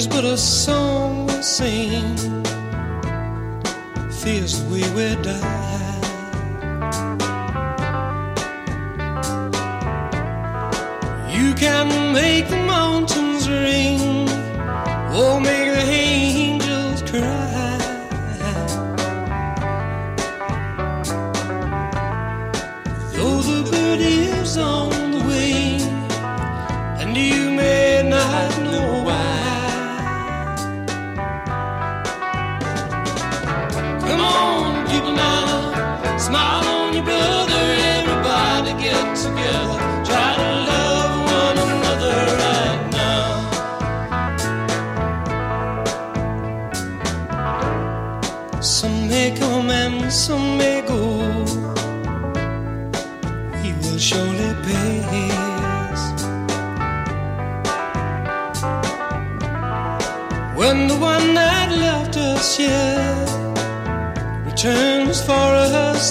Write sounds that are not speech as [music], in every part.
Is but a song we sing, fears we die. You can make the mountains ring, or make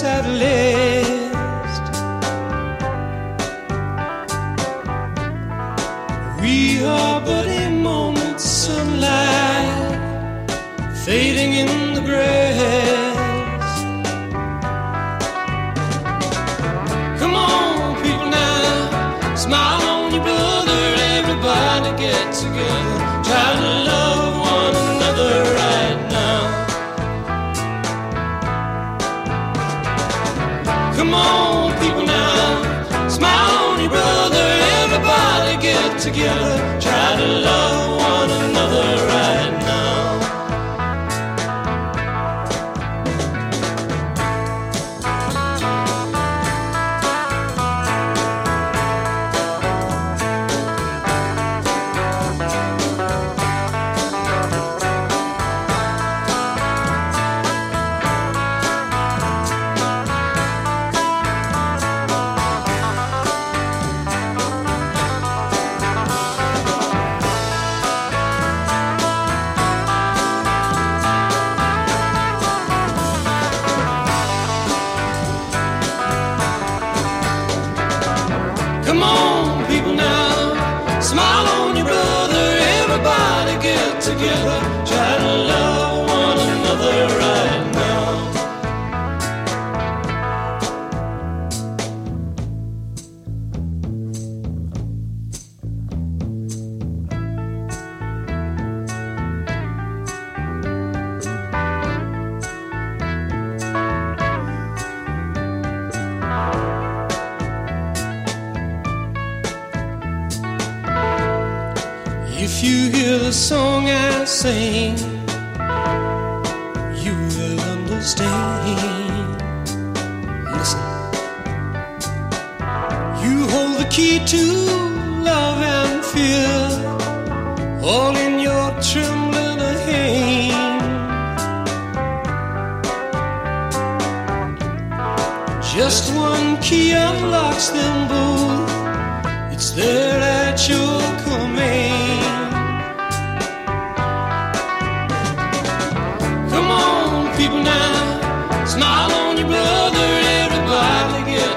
us together, Listen. You hold the key to love and fear, all in your trembling hand. Just one key unlocks them both. It's there at your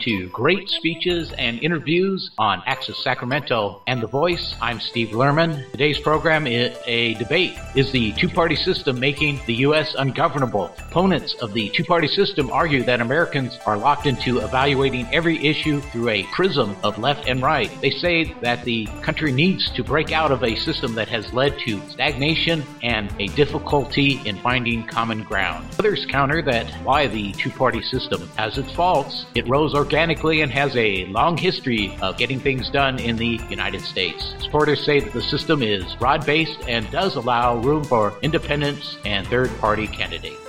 to Great Speeches and Interviews on Access Sacramento and The Voice. I'm Steve Lerman. Today's program is a debate. Is the two-party system making the U.S. ungovernable? Opponents of the two-party system argue that Americans are locked into evaluating every issue through a prism of left and right. They say that the country needs to break out of a system that has led to stagnation and a difficulty in finding common ground. Others counter that while the two-party system has its faults, it rose grows organically and has a long history of getting things done in the United States. Supporters say that the system is broad based and does allow room for independents and third party candidates.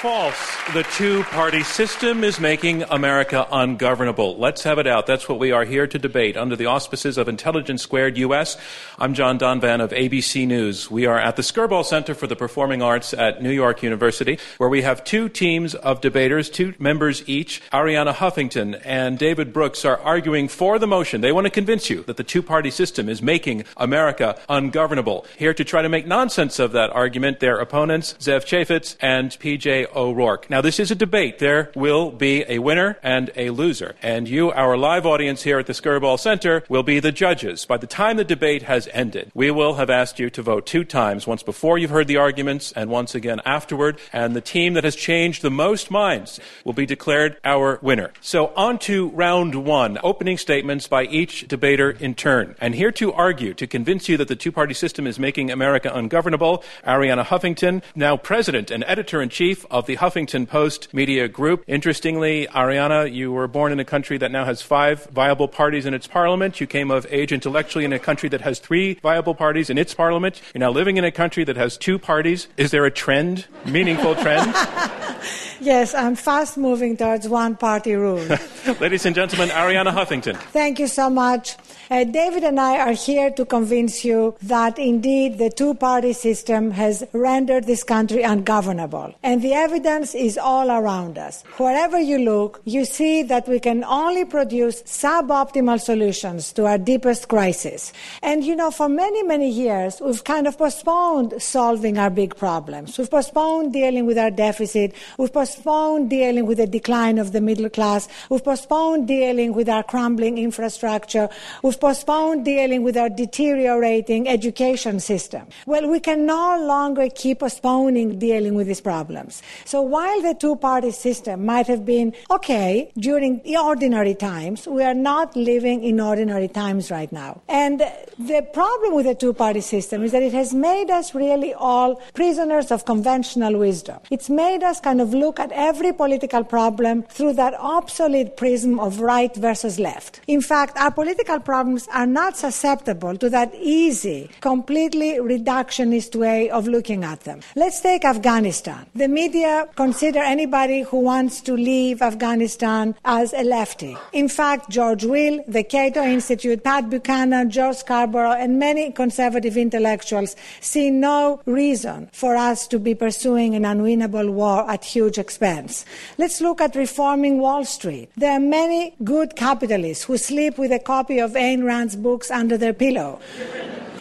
False, the two party system is making America ungovernable. Let's have it out. That's what we are here to debate under the auspices of Intelligence Squared US. I'm John Donvan of ABC News. We are at the Skirball Center for the Performing Arts at New York University, where we have two teams of debaters, two members each. Arianna Huffington and David Brooks are arguing for the motion. They want to convince you that the two party system is making America ungovernable. Here to try to make nonsense of that argument, their opponents, Zev Chafets and PJ O'Rourke. Now, this is a debate. There will be a winner and a loser. And you, our live audience here at the Skirball Center, will be the judges. By the time the debate has ended, we will have asked you to vote two times, once before you've heard the arguments and once again afterward. And the team that has changed the most minds will be declared our winner. So, on to round one opening statements by each debater in turn. And here to argue, to convince you that the two party system is making America ungovernable, Arianna Huffington, now president and editor in chief of the Huffington Post media group. Interestingly, Arianna, you were born in a country that now has five viable parties in its parliament. You came of age intellectually in a country that has three viable parties in its parliament. You're now living in a country that has two parties. Is there a trend, meaningful trend? [laughs] [laughs] yes, I'm fast moving towards one party rule. [laughs] Ladies and gentlemen, Arianna Huffington. Thank you so much. Uh, David and I are here to convince you that indeed the two party system has rendered this country ungovernable. And the evidence is all around us. Wherever you look, you see that we can only produce suboptimal solutions to our deepest crisis. And you know, for many, many years, we've kind of postponed solving our big problems. We've postponed dealing with our deficit. We've postponed dealing with the decline of the middle class. We've postponed dealing with our crumbling infrastructure. We've postponed dealing with our deteriorating education system. Well, we can no longer keep postponing dealing with these problems. So while the two party system might have been okay during ordinary times, we are not living in ordinary times right now. And the problem with the two party system is that it has made us really all prisoners of conventional wisdom. It's made us kind of look at every political problem through that obsolete prism of right versus left. In fact, our political problems problems are not susceptible to that easy, completely reductionist way of looking at them. Let's take Afghanistan. The media consider anybody who wants to leave Afghanistan as a lefty. In fact, George Will, the Cato Institute, Pat Buchanan, George Scarborough, and many conservative intellectuals see no reason for us to be pursuing an unwinnable war at huge expense. Let's look at reforming Wall Street. There are many good capitalists who sleep with a copy of Ayn Rand's books under their pillow.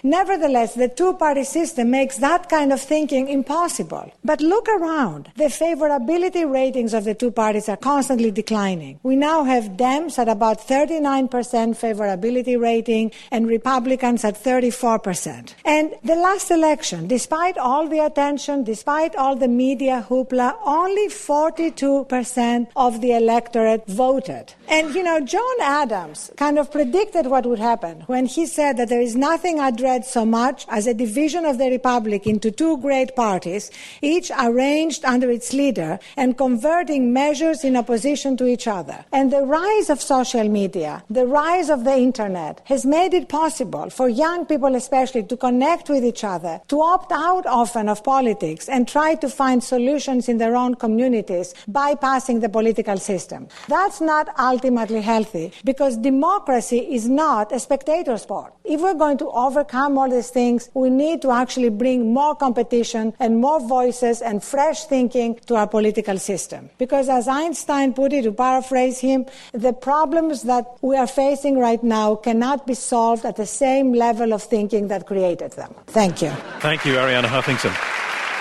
Nevertheless, the two party system makes that kind of thinking impossible. But look around. The favorability ratings of the two parties are constantly declining. We now have Dems at about 39% favorability rating and Republicans at 34%. And the last election, despite all the attention, despite all the media hoopla, only 42% of the electorate voted. And you know, John Adams kind of predicted what would happen when he said that there is nothing So much as a division of the republic into two great parties, each arranged under its leader and converting measures in opposition to each other. And the rise of social media, the rise of the internet has made it possible for young people especially to connect with each other, to opt out often of politics and try to find solutions in their own communities, bypassing the political system. That's not ultimately healthy because democracy is not a spectator sport. If we're going to overcome overcome all these things, we need to actually bring more competition and more voices and fresh thinking to our political system. Because as Einstein put it, to paraphrase him, the problems that we are facing right now cannot be solved at the same level of thinking that created them. Thank you. Thank you, Arianna Huffington.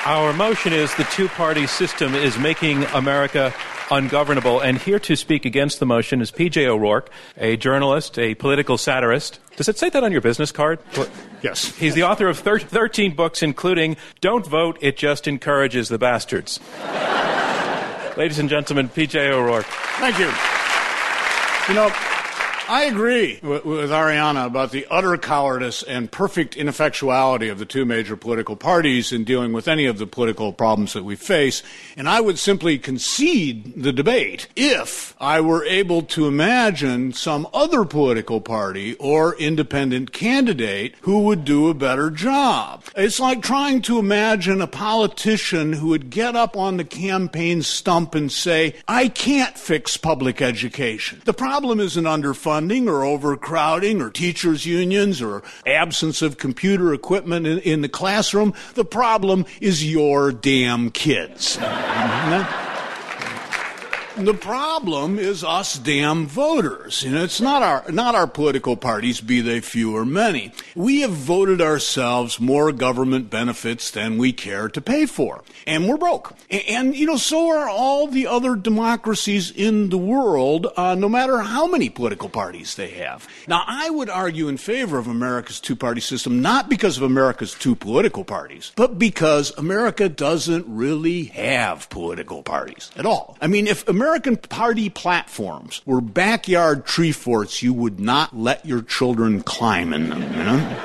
Our motion is the two party system is making America ungovernable. And here to speak against the motion is PJ O'Rourke, a journalist, a political satirist. Does it say that on your business card? Yes. He's the author of thir- 13 books, including Don't Vote, It Just Encourages the Bastards. [laughs] Ladies and gentlemen, PJ O'Rourke. Thank you. You know, I agree with, with, Arianna about the utter cowardice and perfect ineffectuality of the two major political parties in dealing with any of the political problems that we face. And I would simply concede the debate if I were able to imagine some other political party or independent candidate who would do a better job. It's like trying to imagine a politician who would get up on the campaign stump and say, I can't fix public education. The problem isn't underfunding or overcrowding or teachers' unions or absence of computer equipment in, in the classroom. The problem is your damn kids. [laughs] The problem is us damn voters. You know, it's not our not our political parties, be they few or many. We have voted ourselves more government benefits than we care to pay for, and we're broke. And, and you know, so are all the other democracies in the world, uh, no matter how many political parties they have. Now, I would argue in favor of America's two-party system, not because of America's two political parties, but because America doesn't really have political parties at all. I mean, if America American party platforms were backyard tree forts you would not let your children climb in them, you know?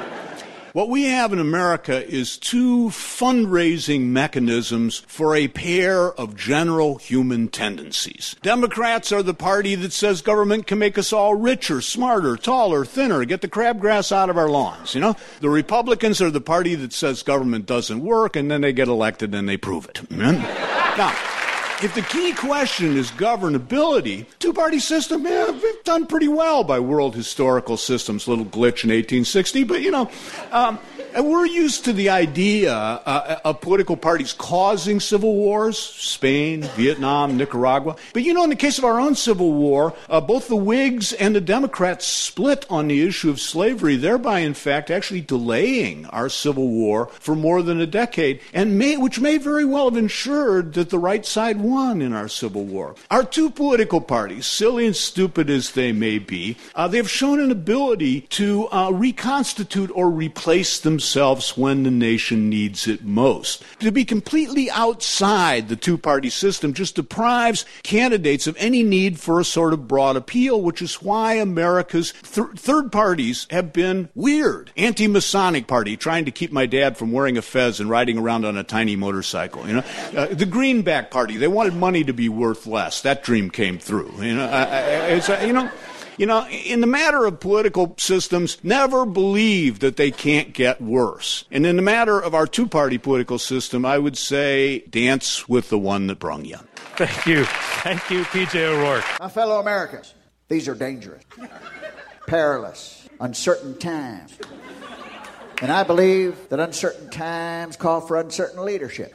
What we have in America is two fundraising mechanisms for a pair of general human tendencies. Democrats are the party that says government can make us all richer, smarter, taller, thinner, get the crabgrass out of our lawns, you know? The Republicans are the party that says government doesn't work and then they get elected and they prove it. now, if the key question is governability, two party system, yeah, we've done pretty well by world historical systems. Little glitch in 1860, but you know, um, and we're used to the idea uh, of political parties causing civil wars, Spain, Vietnam, Nicaragua. But you know, in the case of our own Civil War, uh, both the Whigs and the Democrats split on the issue of slavery, thereby, in fact, actually delaying our Civil War for more than a decade, and may, which may very well have ensured that the right side won in our Civil War. Our two political parties, silly and stupid as they may be, uh, they have shown an ability to uh, reconstitute or replace themselves themselves when the nation needs it most. To be completely outside the two party system just deprives candidates of any need for a sort of broad appeal, which is why America's th- third parties have been weird. Anti Masonic Party, trying to keep my dad from wearing a fez and riding around on a tiny motorcycle. You know, uh, the Greenback Party, they wanted money to be worth less. That dream came through. You know, uh, it's, uh, you know. You know, in the matter of political systems, never believe that they can't get worse. And in the matter of our two party political system, I would say dance with the one that brung you. Thank you. Thank you, PJ O'Rourke. My fellow Americans, these are dangerous, [laughs] perilous, uncertain times. And I believe that uncertain times call for uncertain leadership.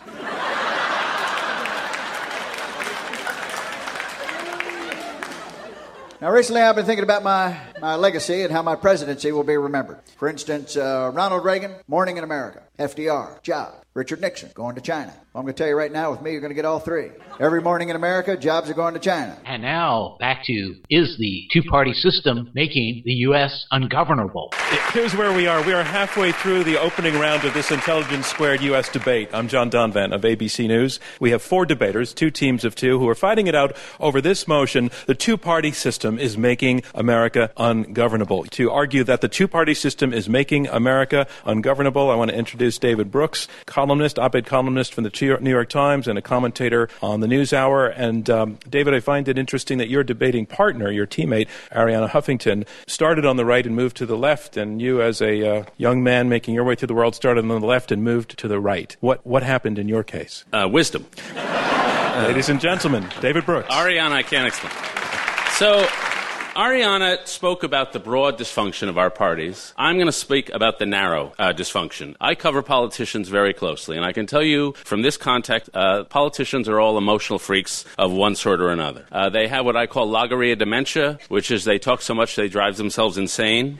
Now, recently I've been thinking about my, my legacy and how my presidency will be remembered. For instance, uh, Ronald Reagan, Morning in America. FDR, Job. Richard Nixon, going to China. I'm going to tell you right now, with me, you're going to get all three. Every morning in America, jobs are going to China. And now, back to is the two party system making the U.S. ungovernable? Here's where we are. We are halfway through the opening round of this Intelligence Squared U.S. debate. I'm John Donvan of ABC News. We have four debaters, two teams of two, who are fighting it out over this motion the two party system is making America ungovernable. To argue that the two party system is making America ungovernable, I want to introduce David Brooks, columnist, op ed columnist from the New York Times, and a commentator on the NewsHour. And um, David, I find it interesting that your debating partner, your teammate, Arianna Huffington, started on the right and moved to the left, and you, as a uh, young man making your way through the world, started on the left and moved to the right. What, what happened in your case? Uh, wisdom. Ladies and gentlemen, David Brooks. Arianna, I can't explain. So, Arianna spoke about the broad dysfunction of our parties. I'm going to speak about the narrow uh, dysfunction. I cover politicians very closely, and I can tell you from this context, uh, politicians are all emotional freaks of one sort or another. Uh, they have what I call logorrhea dementia, which is they talk so much they drive themselves insane.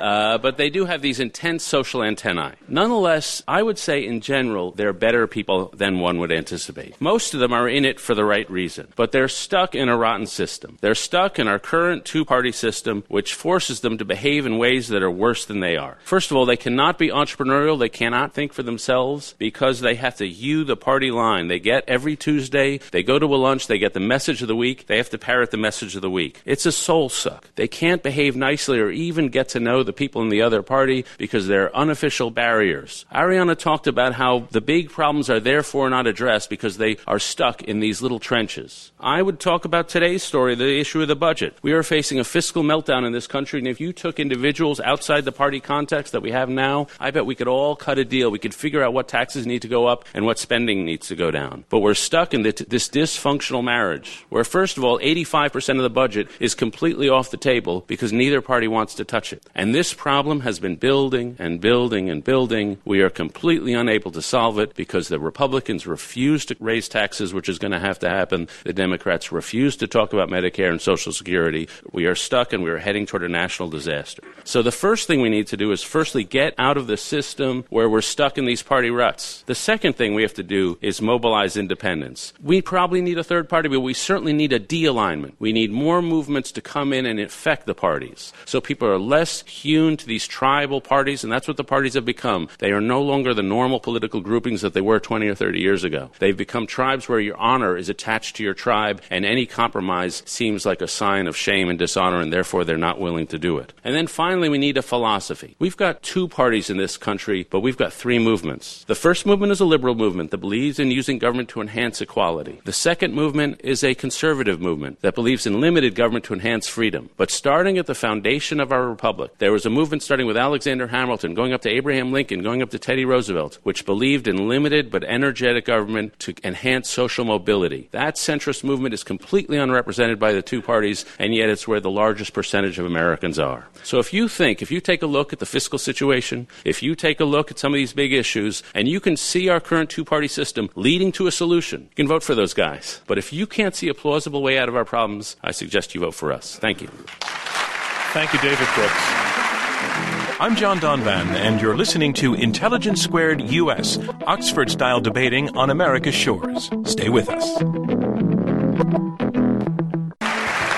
Uh, but they do have these intense social antennae. Nonetheless, I would say in general, they're better people than one would anticipate. Most of them are in it for the right reason, but they're stuck in a rotten system. They're stuck in our current two party system, which forces them to behave in ways that are worse than they are. First of all, they cannot be entrepreneurial, they cannot think for themselves because they have to hew the party line. They get every Tuesday, they go to a lunch, they get the message of the week, they have to parrot the message of the week. It's a soul suck. They can't behave nicely or even get to know the people in the other party because they're unofficial barriers. Arianna talked about how the big problems are therefore not addressed because they are stuck in these little trenches. I would talk about today's story, the issue of the budget. We are facing a fiscal meltdown in this country, and if you took individuals outside the party context that we have now, I bet we could all cut a deal. We could figure out what taxes need to go up and what spending needs to go down. But we're stuck in this dysfunctional marriage where, first of all, 85% of the budget is completely off the table because neither party wants to touch it. And this problem has been building and building and building. We are completely unable to solve it because the Republicans refuse to raise taxes, which is going to have to happen. The Democrats refuse to talk about Medicare and Social Security. We are stuck and we are heading toward a national disaster. So the first thing we need to do is firstly get out of the system where we're stuck in these party ruts. The second thing we have to do is mobilize independence. We probably need a third party, but we certainly need a de alignment. We need more movements to come in and affect the parties. So people are less hewn to these tribal parties, and that's what the parties have become. They are no longer the normal political groupings that they were 20 or 30 years ago. They've become tribes where your honor is attached to your tribe, and any compromise seems like a sign of shame and dishonor, and therefore they're not willing to do it. And then finally, we need a philosophy. We've got two parties in this country, but we've got three movements. The first movement is a liberal movement that believes in using government to enhance equality. The second movement is a conservative movement that believes in limited government to enhance freedom. But starting at the foundation of our republic, there was a movement starting with Alexander Hamilton, going up to Abraham Lincoln, going up to Teddy Roosevelt, which believed in limited but energetic government to enhance social mobility. That centrist movement is completely unrepresented by the two parties, and yet it's where the largest percentage of Americans are. So if you think, if you take a look at the fiscal situation, if you take a look at some of these big issues, and you can see our current two party system leading to a solution, you can vote for those guys. But if you can't see a plausible way out of our problems, I suggest you vote for us. Thank you. Thank you, David Brooks. I'm John Donvan, and you're listening to Intelligence Squared US, Oxford style debating on America's shores. Stay with us.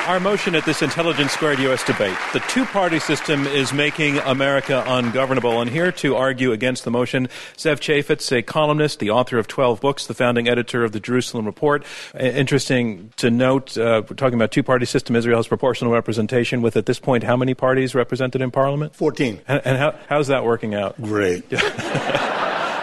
Our motion at this Intelligence Squared U.S. debate the two party system is making America ungovernable. And here to argue against the motion, Zev Chafets, a columnist, the author of 12 books, the founding editor of the Jerusalem Report. Interesting to note, uh, we're talking about two party system. Israel has proportional representation with, at this point, how many parties represented in parliament? 14. And, and how, how's that working out? Great. [laughs]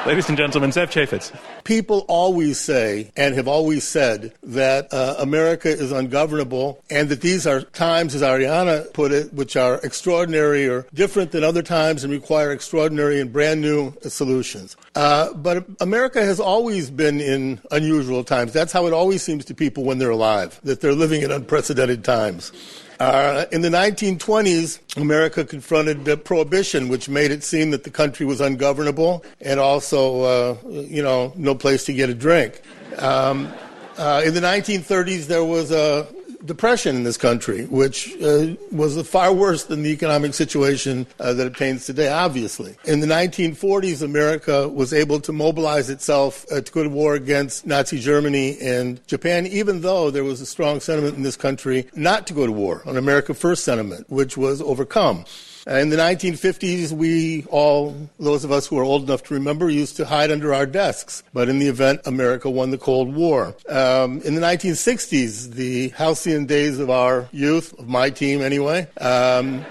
Ladies and gentlemen, Zev Chafets. People always say and have always said that uh, America is ungovernable and that these are times, as Arianna put it, which are extraordinary or different than other times and require extraordinary and brand new solutions. Uh, but America has always been in unusual times. That's how it always seems to people when they're alive, that they're living in unprecedented times. Uh, in the 1920s, America confronted uh, prohibition, which made it seem that the country was ungovernable and also, uh, you know, no place to get a drink. Um, uh, in the 1930s, there was a depression in this country, which uh, was far worse than the economic situation uh, that obtains today, obviously. In the 1940s, America was able to mobilize itself uh, to go to war against Nazi Germany and Japan, even though there was a strong sentiment in this country not to go to war, an America First sentiment, which was overcome. Uh, in the 1950s, we all, those of us who are old enough to remember, used to hide under our desks. But in the event, America won the Cold War. Um, in the 1960s, the halcyon days of our youth, of my team anyway, um,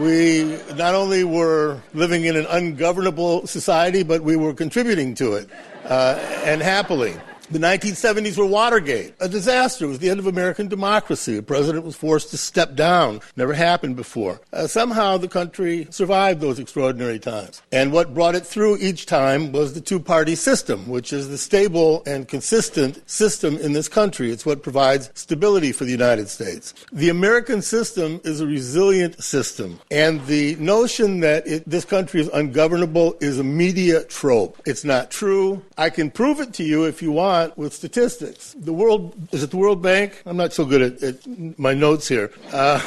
we not only were living in an ungovernable society, but we were contributing to it, uh, and happily. The 1970s were Watergate, a disaster. It was the end of American democracy. The president was forced to step down. Never happened before. Uh, somehow the country survived those extraordinary times. And what brought it through each time was the two party system, which is the stable and consistent system in this country. It's what provides stability for the United States. The American system is a resilient system. And the notion that it, this country is ungovernable is a media trope. It's not true. I can prove it to you if you want with statistics. The world is it the World Bank? I'm not so good at, at my notes here. Uh,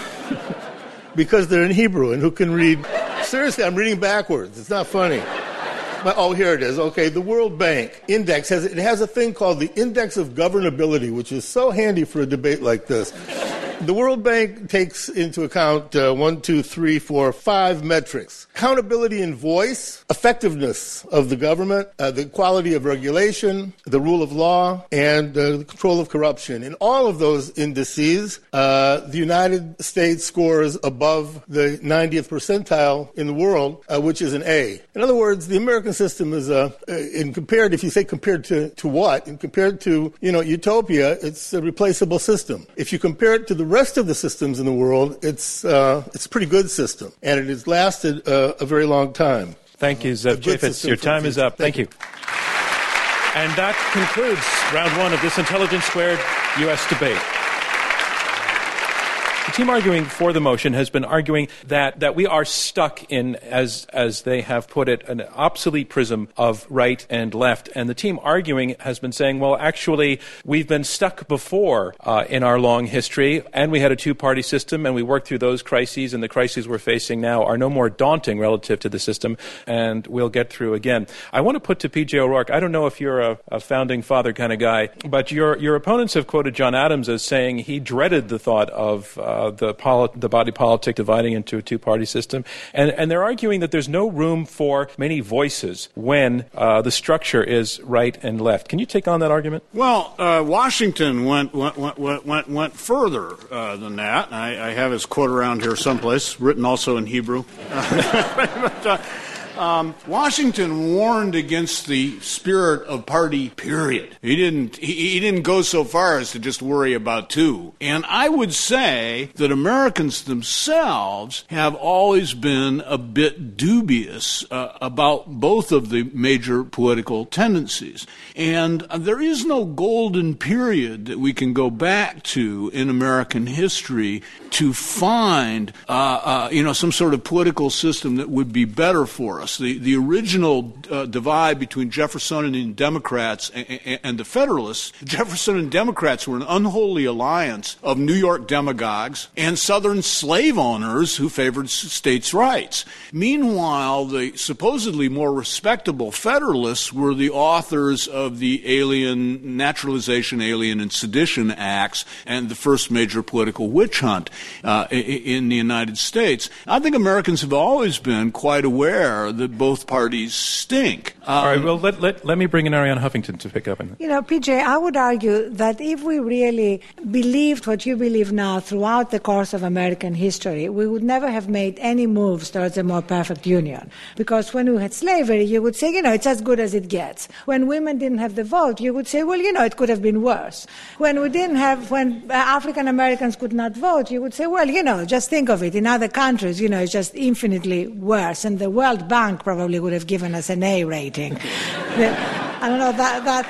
[laughs] because they're in Hebrew, and who can read? Seriously, I'm reading backwards. It's not funny. But, oh, here it is. Okay, the World Bank index has it has a thing called the Index of Governability, which is so handy for a debate like this. The World Bank takes into account uh, one, two, three, four, five metrics accountability in voice, effectiveness of the government, uh, the quality of regulation, the rule of law, and uh, the control of corruption. In all of those indices, uh, the United States scores above the 90th percentile in the world, uh, which is an A. In other words, the American system is a, uh, in compared, if you say compared to, to what, and compared to, you know, utopia, it's a replaceable system. If you compare it to the rest of the systems in the world, it's, uh, it's a pretty good system, and it has lasted uh, a very long time. Thank you, Zev A good Chafets. system Your time is up. Thank, Thank you. And that concludes round one of this Intelligence Squared U.S. debate. Team arguing for the motion has been arguing that, that we are stuck in, as, as they have put it, an obsolete prism of right and left. And the team arguing has been saying, well, actually, we've been stuck before uh, in our long history, and we had a two party system, and we worked through those crises, and the crises we're facing now are no more daunting relative to the system, and we'll get through again. I want to put to PJ O'Rourke, I don't know if you're a, a founding father kind of guy, but your, your opponents have quoted John Adams as saying he dreaded the thought of uh, the, the body politic dividing into a two party system. And, and they're arguing that there's no room for many voices when uh, the structure is right and left. Can you take on that argument? Well, uh, Washington went went went went, went, went further uh, than that. I, I have his quote around here someplace, written also in Hebrew. [laughs] but, uh, um, Washington warned against the spirit of party. Period. He didn't. He, he didn't go so far as to just worry about two. And I would say that Americans themselves have always been a bit dubious uh, about both of the major political tendencies. And there is no golden period that we can go back to in American history to find, uh, uh, you know, some sort of political system that would be better for us. The the original uh, divide between Jeffersonian Democrats and, and the Federalists, Jefferson and Democrats were an unholy alliance of New York demagogues and Southern slave owners who favored states' rights. Meanwhile, the supposedly more respectable Federalists were the authors of the Alien Naturalization, Alien, and Sedition Acts and the first major political witch hunt uh, in the United States. I think Americans have always been quite aware that both parties stink. All right, Um, well, let, let, let me bring in Arianna Huffington to pick up on that. You know, PJ, I would argue that if we really believed what you believe now throughout the course of American history, we would never have made any moves towards a more perfect union. Because when we had slavery, you would say, you know, it's as good as it gets. When women didn't have the vote, you would say, well, you know, it could have been worse. When we didn't have, when uh, African Americans could not vote, you would say, well, you know, just think of it. In other countries, you know, it's just infinitely worse. And the World Bank probably would have given us an A rating. [laughs] I don't know, that, that,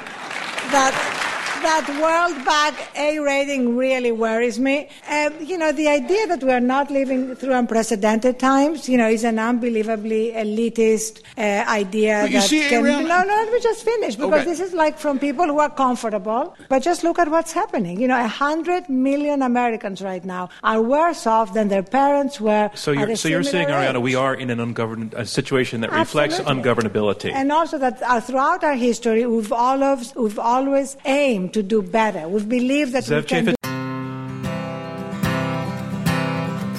that, that World Bank A rating really worries me. Um, you know, the idea that we are not living through unprecedented times, you know, is an unbelievably elitist uh, idea But you that see, can. Arianna- No, no, let me just finish because Okay. this is like from people who are comfortable. But just look at what's happening. You know, a hundred million Americans right now are worse off than their parents were. So you're, so you're saying, Arianna, age. we are in an ungoverned a situation that reflects Absolutely. ungovernability. And also that uh, throughout our history, we've always, we've always aimed to do better. We've believed that we Zev can Chafets,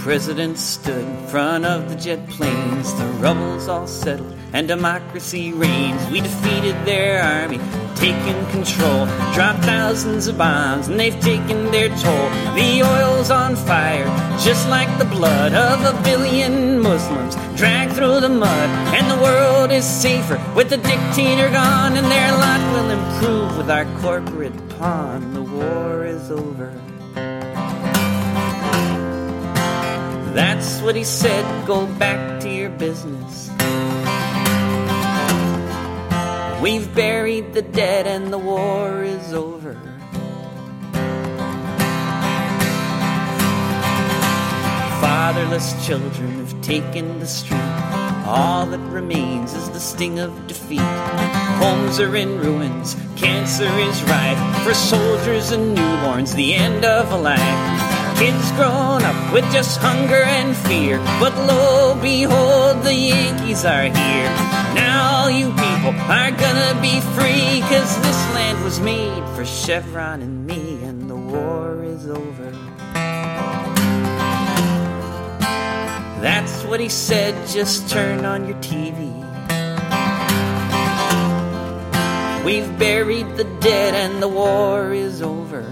President stood in front of the jet planes. The rubble's all settled and democracy reigns. We defeated their army, taken control, dropped thousands of bombs, and they've taken their toll. The oil's on fire, just like the blood of a billion Muslims dragged through the mud. And the world is safer with the dictator gone, and their lot will improve with our corporate pawn. The war is over. That's what he said, go back to your business. We've buried the dead and the war is over. Fatherless children have taken the street. All that remains is the sting of defeat. Homes are in ruins, cancer is rife. For soldiers and newborns, the end of a life. Kids grown up with just hunger and fear. But lo behold, the Yankees are here. You people are gonna be free, cause this land was made for Chevron and me, and the war is over. That's what he said, just turn on your TV. We've buried the dead and the war is over.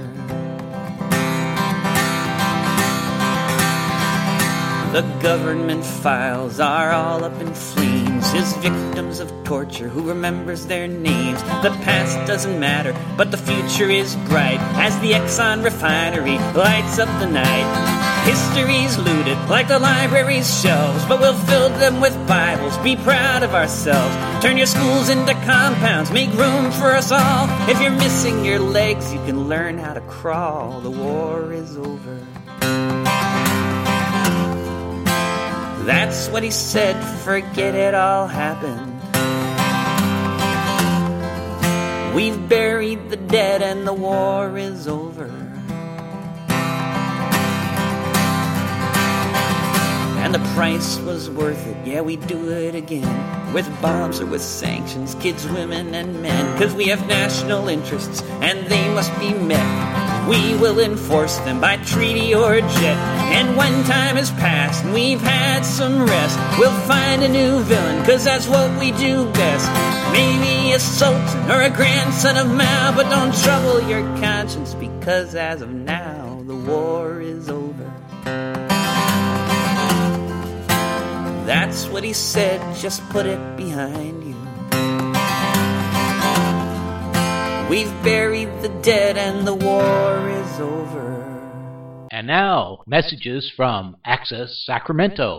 The government files are all up in flames. His victims of torture, who remembers their names? The past doesn't matter, but the future is bright as the Exxon refinery lights up the night. History's looted like the library's shelves, but we'll fill them with Bibles. Be proud of ourselves. Turn your schools into compounds, make room for us all. If you're missing your legs, you can learn how to crawl. The war is over. That's what he said, forget it all happened. We've buried the dead and the war is over. And the price was worth it, yeah, we do it again. With bombs or with sanctions, kids, women, and men. Cause we have national interests, and they must be met. We will enforce them by treaty or jet. And when time has passed and we've had some rest, we'll find a new villain, cause that's what we do best. Maybe a sultan or a grandson of Mao, but don't trouble your conscience, because as of now, the war is over. That's what he said, just put it behind you. We've buried the dead and the war is over. And now, messages from Access Sacramento.